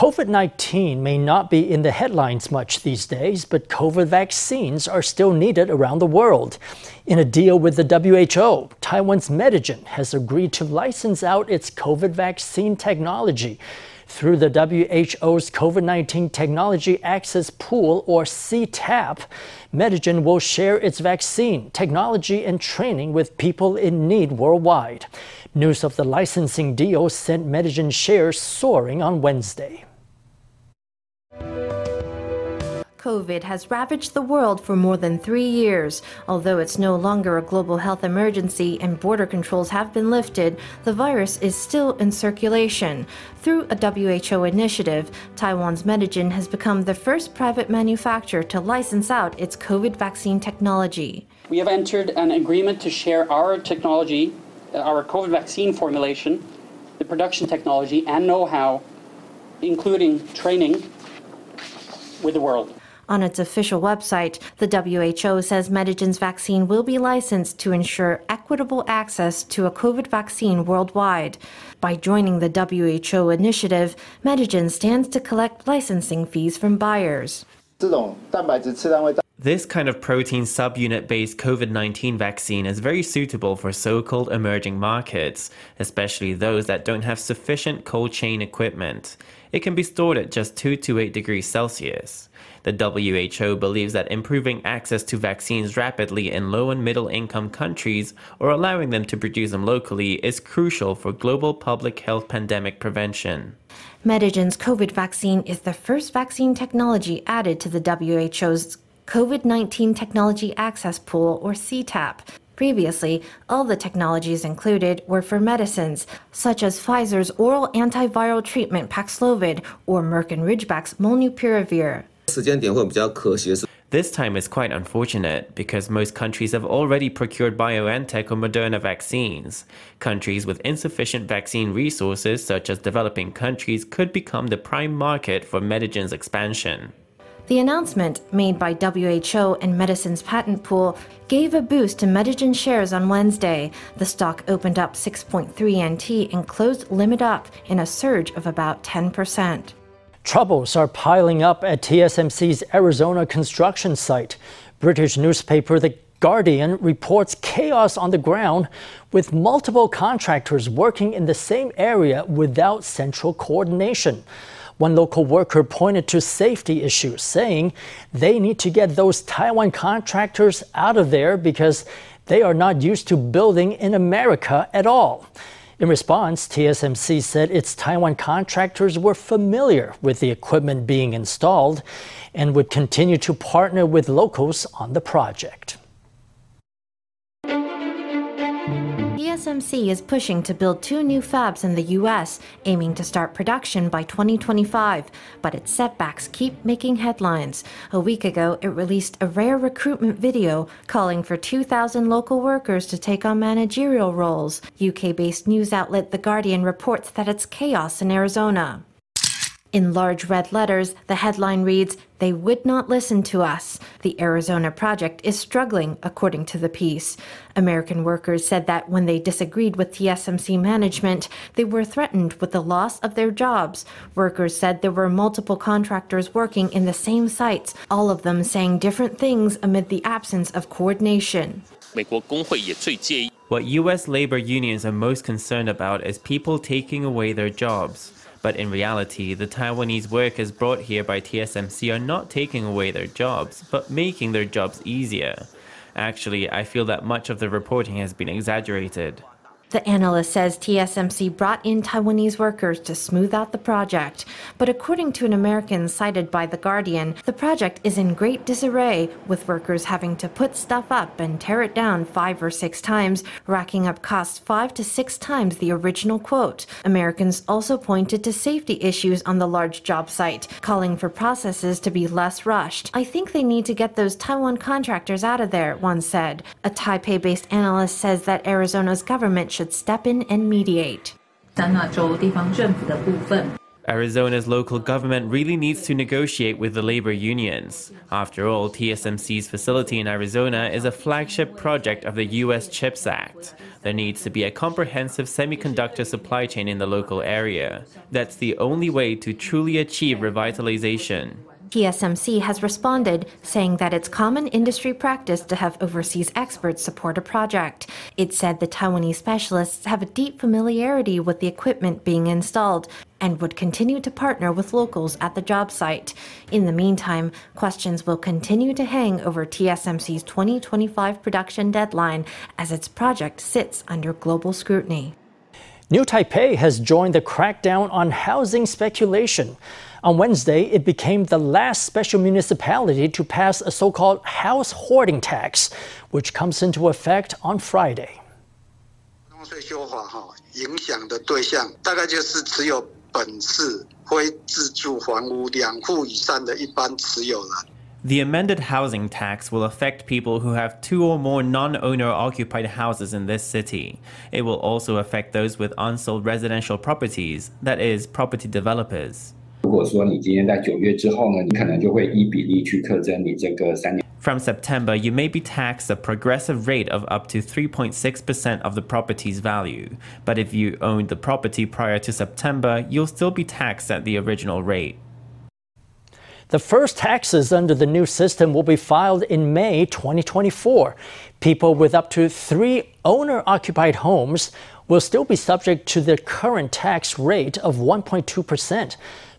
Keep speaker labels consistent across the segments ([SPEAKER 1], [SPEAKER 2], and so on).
[SPEAKER 1] COVID 19 may not be in the headlines much these days, but COVID vaccines are still needed around the world. In a deal with the WHO, Taiwan's Medigen has agreed to license out its COVID vaccine technology. Through the WHO's COVID 19 Technology Access Pool, or CTAP, Medigen will share its vaccine, technology, and training with people in need worldwide. News of the licensing deal sent Medigen shares soaring on Wednesday.
[SPEAKER 2] COVID has ravaged the world for more than three years. Although it's no longer a global health emergency and border controls have been lifted, the virus is still in circulation. Through a WHO initiative, Taiwan's Medigen has become the first private manufacturer to license out its COVID vaccine technology.
[SPEAKER 3] We have entered an agreement to share our technology, uh, our COVID vaccine formulation, the production technology, and know how, including training, with the world.
[SPEAKER 2] On its official website, the WHO says Medigen's vaccine will be licensed to ensure equitable access to a COVID vaccine worldwide. By joining the WHO initiative, Medigen stands to collect licensing fees from buyers.
[SPEAKER 4] This kind of protein subunit based COVID 19 vaccine is very suitable for so called emerging markets, especially those that don't have sufficient cold chain equipment. It can be stored at just 2 to 8 degrees Celsius. The WHO believes that improving access to vaccines rapidly in low and middle income countries or allowing them to produce them locally is crucial for global public health pandemic prevention.
[SPEAKER 2] Medigen's COVID vaccine is the first vaccine technology added to the WHO's COVID 19 Technology Access Pool, or CTAP. Previously, all the technologies included were for medicines, such as Pfizer's oral antiviral treatment Paxlovid or Merck and Ridgeback's Molnupiravir.
[SPEAKER 4] This time is quite unfortunate because most countries have already procured BioNTech or Moderna vaccines. Countries with insufficient vaccine resources, such as developing countries, could become the prime market for Medigen's expansion.
[SPEAKER 2] The announcement, made by WHO and Medicines patent pool, gave a boost to Medigen shares on Wednesday. The stock opened up 6.3 NT and closed limit up in a surge of about 10%.
[SPEAKER 1] Troubles are piling up at TSMC's Arizona construction site. British newspaper The Guardian reports chaos on the ground with multiple contractors working in the same area without central coordination. One local worker pointed to safety issues, saying they need to get those Taiwan contractors out of there because they are not used to building in America at all. In response, TSMC said its Taiwan contractors were familiar with the equipment being installed and would continue to partner with locals on the project.
[SPEAKER 2] TSMC is pushing to build two new fabs in the US, aiming to start production by 2025. But its setbacks keep making headlines. A week ago, it released a rare recruitment video calling for 2,000 local workers to take on managerial roles. UK based news outlet The Guardian reports that it's chaos in Arizona. In large red letters, the headline reads, They would not listen to us. The Arizona project is struggling, according to the piece. American workers said that when they disagreed with TSMC management, they were threatened with the loss of their jobs. Workers said there were multiple contractors working in the same sites, all of them saying different things amid the absence of coordination.
[SPEAKER 4] What U.S. labor unions are most concerned about is people taking away their jobs. But in reality, the Taiwanese workers brought here by TSMC are not taking away their jobs, but making their jobs easier. Actually, I feel that much of the reporting has been exaggerated.
[SPEAKER 2] The analyst says TSMC brought in Taiwanese workers to smooth out the project. But according to an American cited by The Guardian, the project is in great disarray, with workers having to put stuff up and tear it down five or six times, racking up costs five to six times the original quote. Americans also pointed to safety issues on the large job site, calling for processes to be less rushed. I think they need to get those Taiwan contractors out of there, one said. A Taipei based analyst says that Arizona's government should step in and mediate.
[SPEAKER 4] Arizona's local government really needs to negotiate with the labor unions. After all, TSMC's facility in Arizona is a flagship project of the U.S. CHIPS Act. There needs to be a comprehensive semiconductor supply chain in the local area. That's the only way to truly achieve revitalization.
[SPEAKER 2] TSMC has responded, saying that it's common industry practice to have overseas experts support a project. It said the Taiwanese specialists have a deep familiarity with the equipment being installed and would continue to partner with locals at the job site. In the meantime, questions will continue to hang over TSMC's 2025 production deadline as its project sits under global scrutiny.
[SPEAKER 1] New Taipei has joined the crackdown on housing speculation. On Wednesday, it became the last special municipality to pass a so called house hoarding tax, which comes into effect on Friday. 税修法哈，影响的对象大概就是持有本市非自住房屋两户以上的一般持有人。 The amended housing tax will affect people who have two or more non owner occupied houses in this city. It will also affect those with unsold residential properties, that is, property developers. 如果说你今天在九月之后呢，你可能就会依比例去课征你这个三年。From September, you may be taxed a progressive rate of up to 3.6% of the property's value. But if you owned the property prior to September, you'll still be taxed at the original rate. The first taxes under the new system will be filed in May 2024. People with up to three owner occupied homes will still be subject to the current tax rate of 1.2%.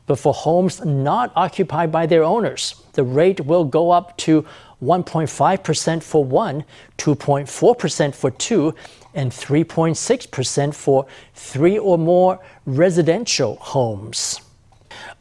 [SPEAKER 1] But for homes not occupied by their owners, the rate will go up to 1.5% for one, 2.4% for two, and 3.6% for three or more residential homes.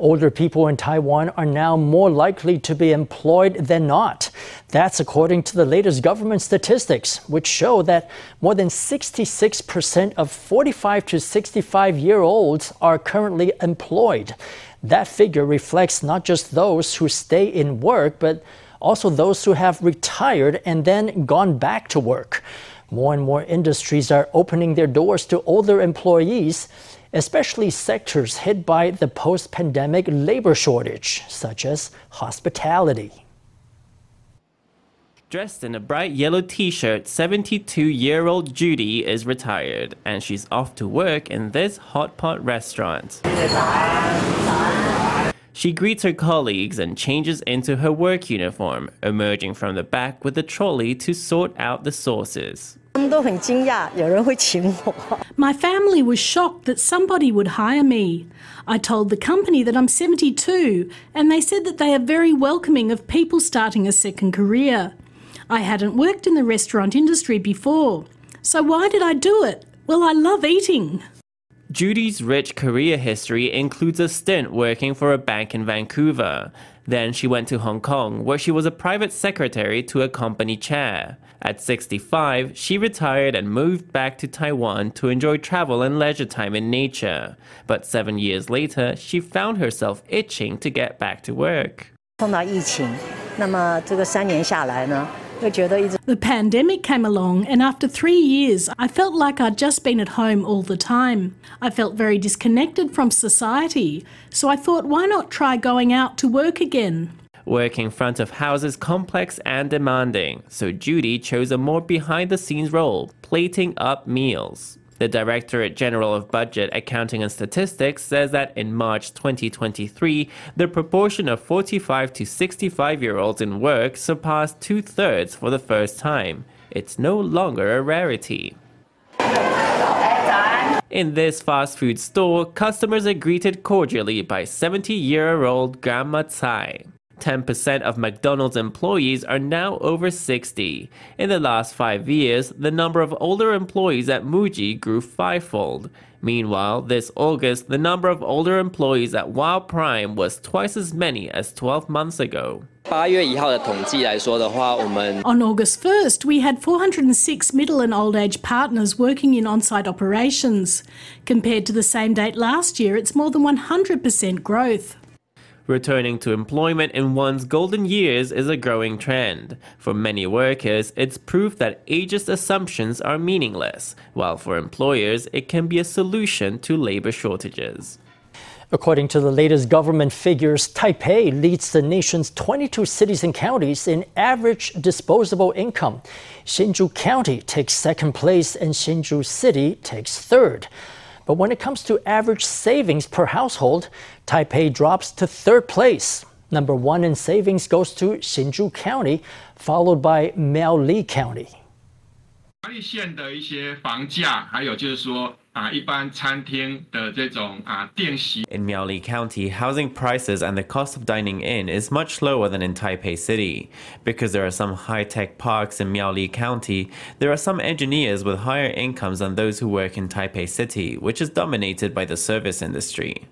[SPEAKER 1] Older people in Taiwan are now more likely to be employed than not. That's according to the latest government statistics, which show that more than 66% of 45 to 65 year olds are currently employed. That figure reflects not just those who stay in work, but also those who have retired and then gone back to work. More and more industries are opening their doors to older employees, especially sectors hit by the post pandemic labor shortage, such as hospitality. Dressed in a bright yellow t shirt, 72 year old Judy is retired and she's off to work in this hot pot restaurant. She greets her colleagues and changes into her work uniform, emerging from the back with a trolley to sort out the sauces.
[SPEAKER 5] My family was shocked that somebody would hire me. I told the company that I'm 72, and they said that they are very welcoming of people starting a second career. I hadn't worked in the restaurant industry before. So why did I do it? Well, I love eating.
[SPEAKER 4] Judy's rich career history includes a stint working for a bank in Vancouver. Then she went to Hong Kong, where she was a private secretary to a company chair. At 65, she retired and moved back to Taiwan to enjoy travel and leisure time in nature. But seven years later, she found herself itching to get back to work. 碰到疫情，那么这个三年下来呢
[SPEAKER 5] ，the pandemic came along, and after three years, I felt like I'd just been at home all the time. I felt very disconnected from society, so I thought, why not try going out to work again?
[SPEAKER 4] Working front of house is complex and demanding, so Judy chose a more behind the scenes role, plating up meals. The Directorate General of Budget, Accounting and Statistics says that in March 2023, the proportion of 45 to 65 year olds in work surpassed two thirds for the first time. It's no longer a rarity. In this fast food store, customers are greeted cordially by 70 year old Grandma Tsai. 10% of McDonald's employees are now over 60. In the last five years, the number of older employees at Muji grew fivefold. Meanwhile, this August, the number of older employees at Wow Prime was twice as many as 12 months ago. On
[SPEAKER 5] August 1st, we had 406 middle and old age partners working in on site operations. Compared to the same date last year, it's more than 100% growth.
[SPEAKER 4] Returning to employment in one's golden years is a growing trend. For many workers, it's proof that ageist assumptions are meaningless, while for employers, it can be a solution to labor shortages.
[SPEAKER 1] According to the latest government figures, Taipei leads the nation's 22 cities and counties in average disposable income. Hsinchu County takes second place and Hsinchu City takes third. But when it comes to average savings per household, Taipei drops to third place. Number one in savings goes to Hsinchu County, followed by Miaoli County.
[SPEAKER 6] 苗栗县的一些房价，还有就是说
[SPEAKER 4] in Miaoli County, housing prices and the cost of dining in is much lower than in Taipei City. Because there are some high tech parks in Miaoli County, there are some engineers with higher incomes than those who work in Taipei City, which is dominated by the service industry.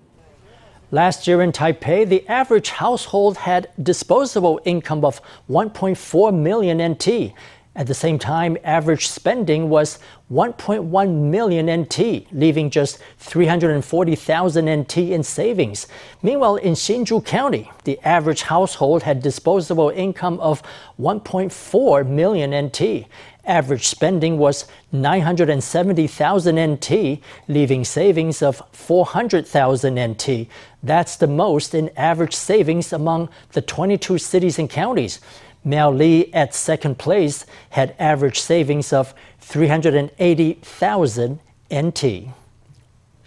[SPEAKER 1] Last year in Taipei, the average household had disposable income of 1.4 million NT. At the same time, average spending was 1.1 million NT, leaving just 340,000 NT in savings. Meanwhile, in Hsinchu County, the average household had disposable income of 1.4 million NT. Average spending was 970,000 NT, leaving savings of 400,000 NT. That's the most in average savings among the 22 cities and counties. Miaoli at second place had average savings of 380,000 NT.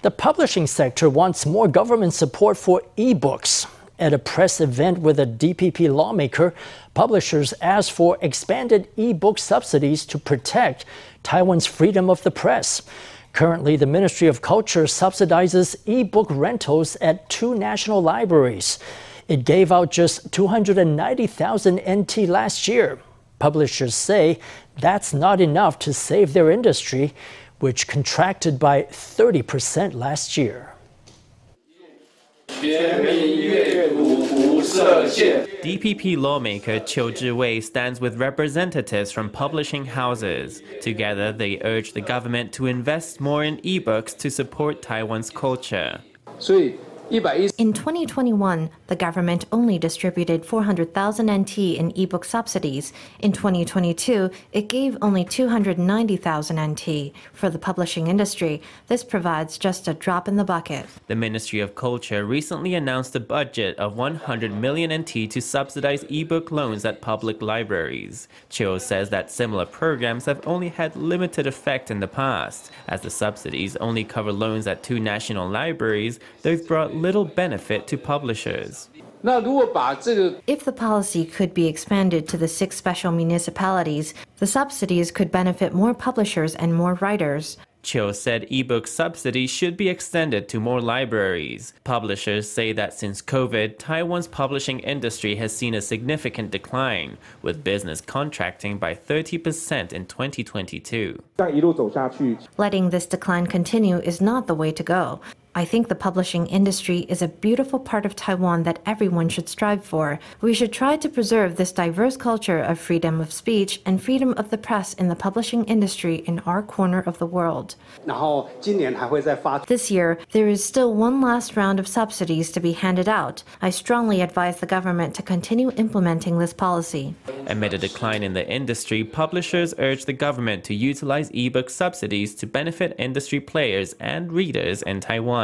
[SPEAKER 1] The publishing sector wants more government support for e-books. At a press event with a DPP lawmaker, publishers asked for expanded e-book subsidies to protect Taiwan's freedom of the press. Currently, the Ministry of Culture subsidizes e-book rentals at two national libraries. It gave out just 290,000 NT last year. Publishers say that's not enough to save their industry, which contracted by 30% last year.
[SPEAKER 4] DPP lawmaker Qiu Zhiwei stands with representatives from publishing houses. Together, they urge the government to invest more in ebooks to support Taiwan's culture.
[SPEAKER 2] In 2021, the government only distributed 400,000 NT in ebook subsidies. In 2022, it gave only 290,000 NT. For the publishing industry, this provides just a drop in the bucket.
[SPEAKER 4] The Ministry of Culture recently announced a budget of 100 million NT to subsidize ebook loans at public libraries. Qiu says that similar programs have only had limited effect in the past. As the subsidies only cover loans at two national libraries, they've brought little benefit to publishers.
[SPEAKER 2] If the policy could be expanded to the six special municipalities, the subsidies could benefit more publishers and more writers.
[SPEAKER 4] Qiu said ebook subsidies should be extended to more libraries. Publishers say that since COVID, Taiwan's publishing industry has seen a significant decline, with business contracting by 30% in 2022.
[SPEAKER 2] Letting this decline continue is not the way to go. I think the publishing industry is a beautiful part of Taiwan that everyone should strive for. We should try to preserve this diverse culture of freedom of speech and freedom of the press in the publishing industry in our corner of the world. This year, there is still one last round of subsidies to be handed out. I strongly advise the government to continue implementing this policy.
[SPEAKER 4] Amid a decline in the industry, publishers urge the government to utilize ebook subsidies to benefit industry players and readers in Taiwan.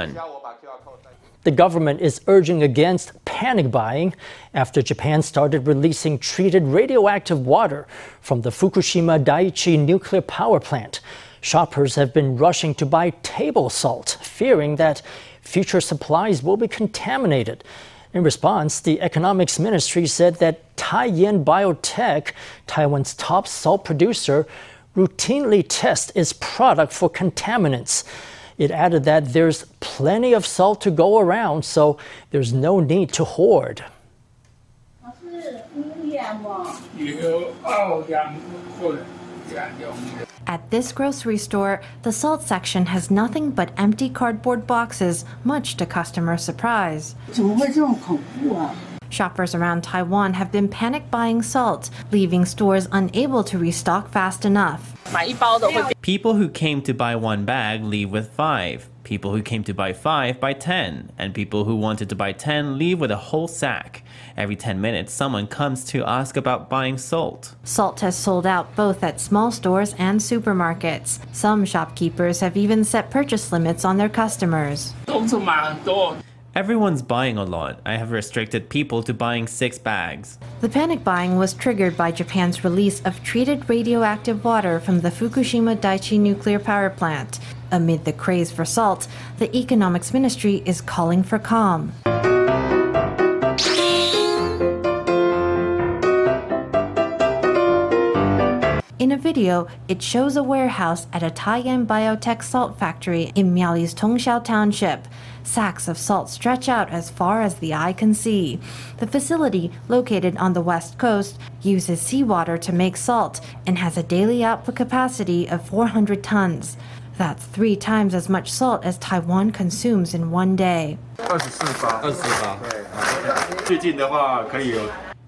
[SPEAKER 1] The government is urging against panic buying after Japan started releasing treated radioactive water from the Fukushima Daiichi nuclear power plant. Shoppers have been rushing to buy table salt, fearing that future supplies will be contaminated. In response, the economics ministry said that Taiyen Biotech, Taiwan's top salt producer, routinely tests its product for contaminants. It added that there's plenty of salt to go around, so there's no need to hoard.
[SPEAKER 2] At this grocery store, the salt section has nothing but empty cardboard boxes, much to customer surprise. Shoppers around Taiwan have been panic buying salt, leaving stores unable to restock fast enough.
[SPEAKER 4] People who came to buy one bag leave with five. People who came to buy five buy ten. And people who wanted to buy ten leave with a whole sack. Every 10 minutes, someone comes to ask about buying salt.
[SPEAKER 2] Salt has sold out both at small stores and supermarkets. Some shopkeepers have even set purchase limits on their customers.
[SPEAKER 4] Everyone's buying a lot. I have restricted people to buying six bags.
[SPEAKER 2] The panic buying was triggered by Japan's release of treated radioactive water from the Fukushima Daiichi nuclear power plant. Amid the craze for salt, the economics ministry is calling for calm. video, it shows a warehouse at a Taiyen biotech salt factory in Miaoli's Tongxiao Township. Sacks of salt stretch out as far as the eye can see. The facility, located on the west coast, uses seawater to make salt and has a daily output capacity of 400 tons. That's three times as much salt as Taiwan consumes in one day.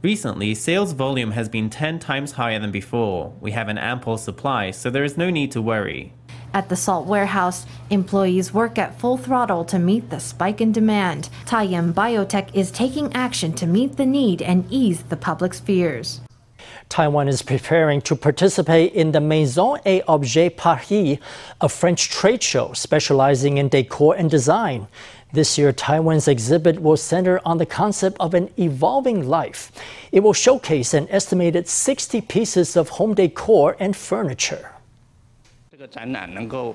[SPEAKER 4] Recently, sales volume has been 10 times higher than before. We have an ample supply, so there is no need to worry.
[SPEAKER 2] At the salt warehouse, employees work at full throttle to meet the spike in demand. Taiyen Biotech is taking action to meet the need and ease the public's fears.
[SPEAKER 1] Taiwan is preparing to participate in the Maison et Objet Paris, a French trade show specializing in decor and design. This year, Taiwan's exhibit will center on the concept of an evolving life. It will showcase an estimated 60 pieces of home decor and furniture.
[SPEAKER 7] 这个展览能够，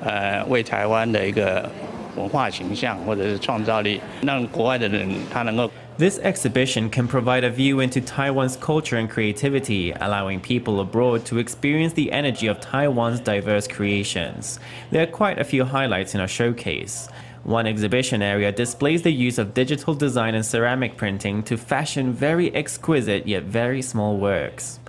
[SPEAKER 7] 呃，为台湾的一个文化形象或者是创造力，让国外的人他能够
[SPEAKER 4] This exhibition can provide a view into Taiwan's culture and creativity, allowing people abroad to experience the energy of Taiwan's diverse creations. There are quite a few highlights in our showcase. One exhibition area displays the use of digital design and ceramic printing to fashion very exquisite yet very small works.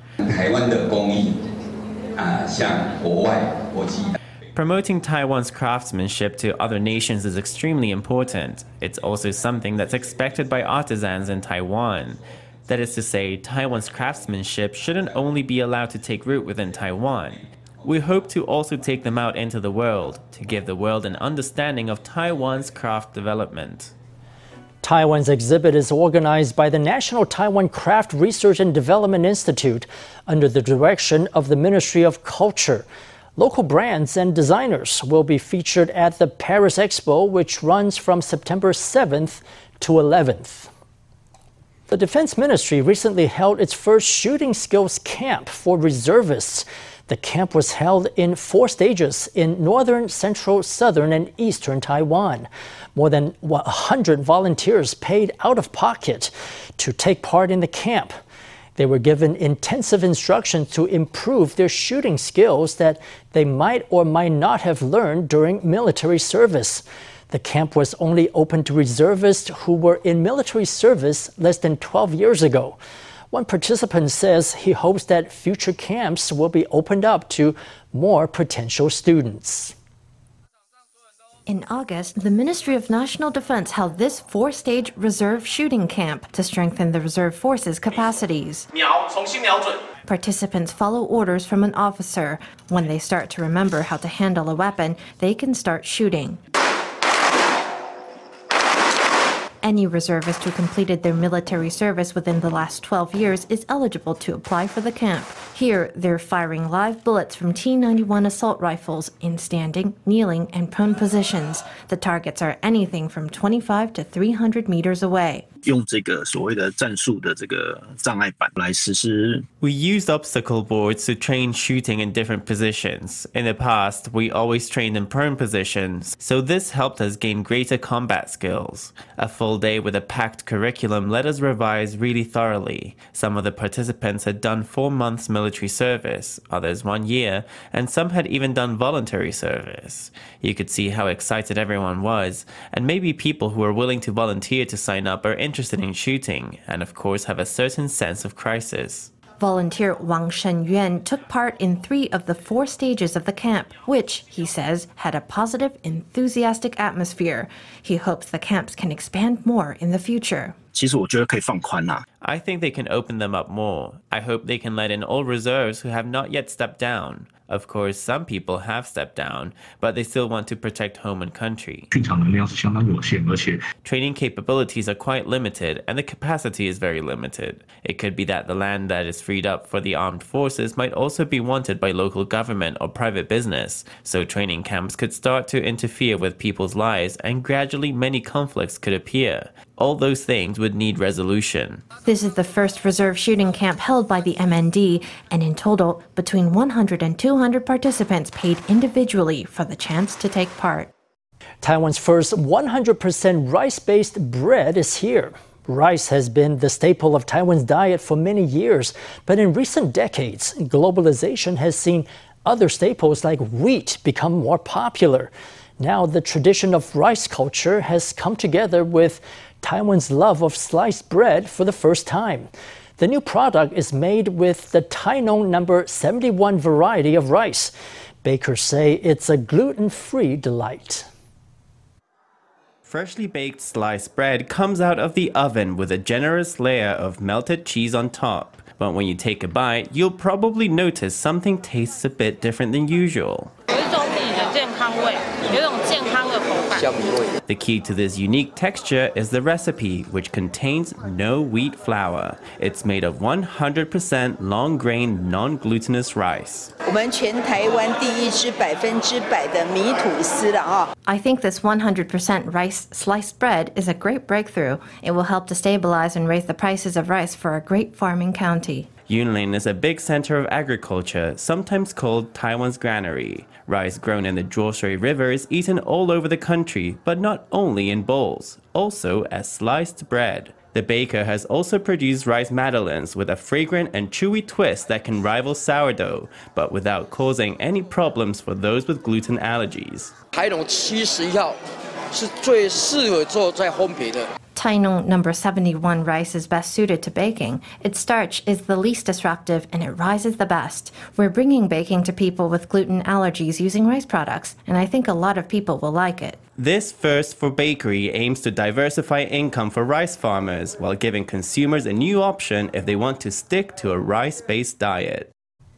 [SPEAKER 4] Promoting Taiwan's craftsmanship to other nations is extremely important. It's also something that's expected by artisans in Taiwan. That is to say, Taiwan's craftsmanship shouldn't only be allowed to take root within Taiwan. We hope to also take them out into the world to give the world an understanding of Taiwan's craft development.
[SPEAKER 1] Taiwan's exhibit is organized by the National Taiwan Craft Research and Development Institute under the direction of the Ministry of Culture. Local brands and designers will be featured at the Paris Expo, which runs from September 7th to 11th. The Defense Ministry recently held its first shooting skills camp for reservists. The camp was held in four stages in northern, central, southern, and eastern Taiwan. More than 100 volunteers paid out of pocket to take part in the camp. They were given intensive instructions to improve their shooting skills that they might or might not have learned during military service. The camp was only open to reservists who were in military service less than 12 years ago. One participant says he hopes that future camps will be opened up to more potential students.
[SPEAKER 2] In August, the Ministry of National Defense held this four stage reserve shooting camp to strengthen the reserve forces' capacities. Participants follow orders from an officer. When they start to remember how to handle a weapon, they can start shooting. Any reservist who completed their military service within the last 12 years is eligible to apply for the camp. Here, they're firing live bullets from T 91 assault rifles in standing, kneeling, and prone positions. The targets are anything from 25 to 300 meters away.
[SPEAKER 4] We used obstacle boards to train shooting in different positions. In the past, we always trained in prone positions, so this helped us gain greater combat skills. A full day with a packed curriculum let us revise really thoroughly. Some of the participants had done four months military service, others one year, and some had even done voluntary service. You could see how excited everyone was, and maybe people who are willing to volunteer to sign up are interested in shooting, and of course have a certain sense of crisis.
[SPEAKER 2] Volunteer Wang Shenyuan took part in three of the four stages of the camp, which, he says, had a positive, enthusiastic atmosphere. He hopes the camps can expand more in the future.
[SPEAKER 8] 其实我觉得可以放宽啦。
[SPEAKER 4] I think they can open them up more. I hope they can let in all reserves who have not yet stepped down. Of course, some people have stepped down, but they still want to protect home and country.
[SPEAKER 9] 训场能量是相当有限，而且
[SPEAKER 4] Training capabilities are quite limited, and the capacity is very limited. It could be that the land that is freed up for the armed forces might also be wanted by local government or private business, so training camps could start to interfere with people's lives, and gradually many conflicts could appear. All those things would need resolution.
[SPEAKER 2] This is the first reserve shooting camp held by the MND, and in total, between 100 and 200 participants paid individually for the chance to take part.
[SPEAKER 1] Taiwan's first 100% rice based bread is here. Rice has been the staple of Taiwan's diet for many years, but in recent decades, globalization has seen other staples like wheat become more popular. Now, the tradition of rice culture has come together with Taiwan's love of sliced bread for the first time. The new product is made with the Tainung number 71 variety of rice. Bakers say it's a gluten free delight.
[SPEAKER 4] Freshly baked sliced bread comes out of the oven with a generous layer of melted cheese on top. But when you take a bite, you'll probably notice something tastes a bit different than usual. The key to this unique texture is the recipe, which contains no wheat flour. It's made of 100% long grain, non glutinous rice.
[SPEAKER 2] I think this 100% rice sliced bread is a great breakthrough. It will help to stabilize and raise the prices of rice for a great farming county.
[SPEAKER 4] Yunlin is a big center of agriculture, sometimes called Taiwan's granary. Rice grown in the Zhuoshui River is eaten all over the country, but not only in bowls, also as sliced bread. The baker has also produced rice madeleines with a fragrant and chewy twist that can rival sourdough, but without causing any problems for those with gluten allergies.
[SPEAKER 10] 台农七十一号是最适合做在烘焙的。
[SPEAKER 2] Tainon number 71 rice is best suited to baking. Its starch is the least disruptive and it rises the best. We're bringing baking to people with gluten allergies using rice products, and I think a lot of people will like it.
[SPEAKER 4] This first for bakery aims to diversify income for rice farmers while giving consumers a new option if they want to stick to a rice based diet.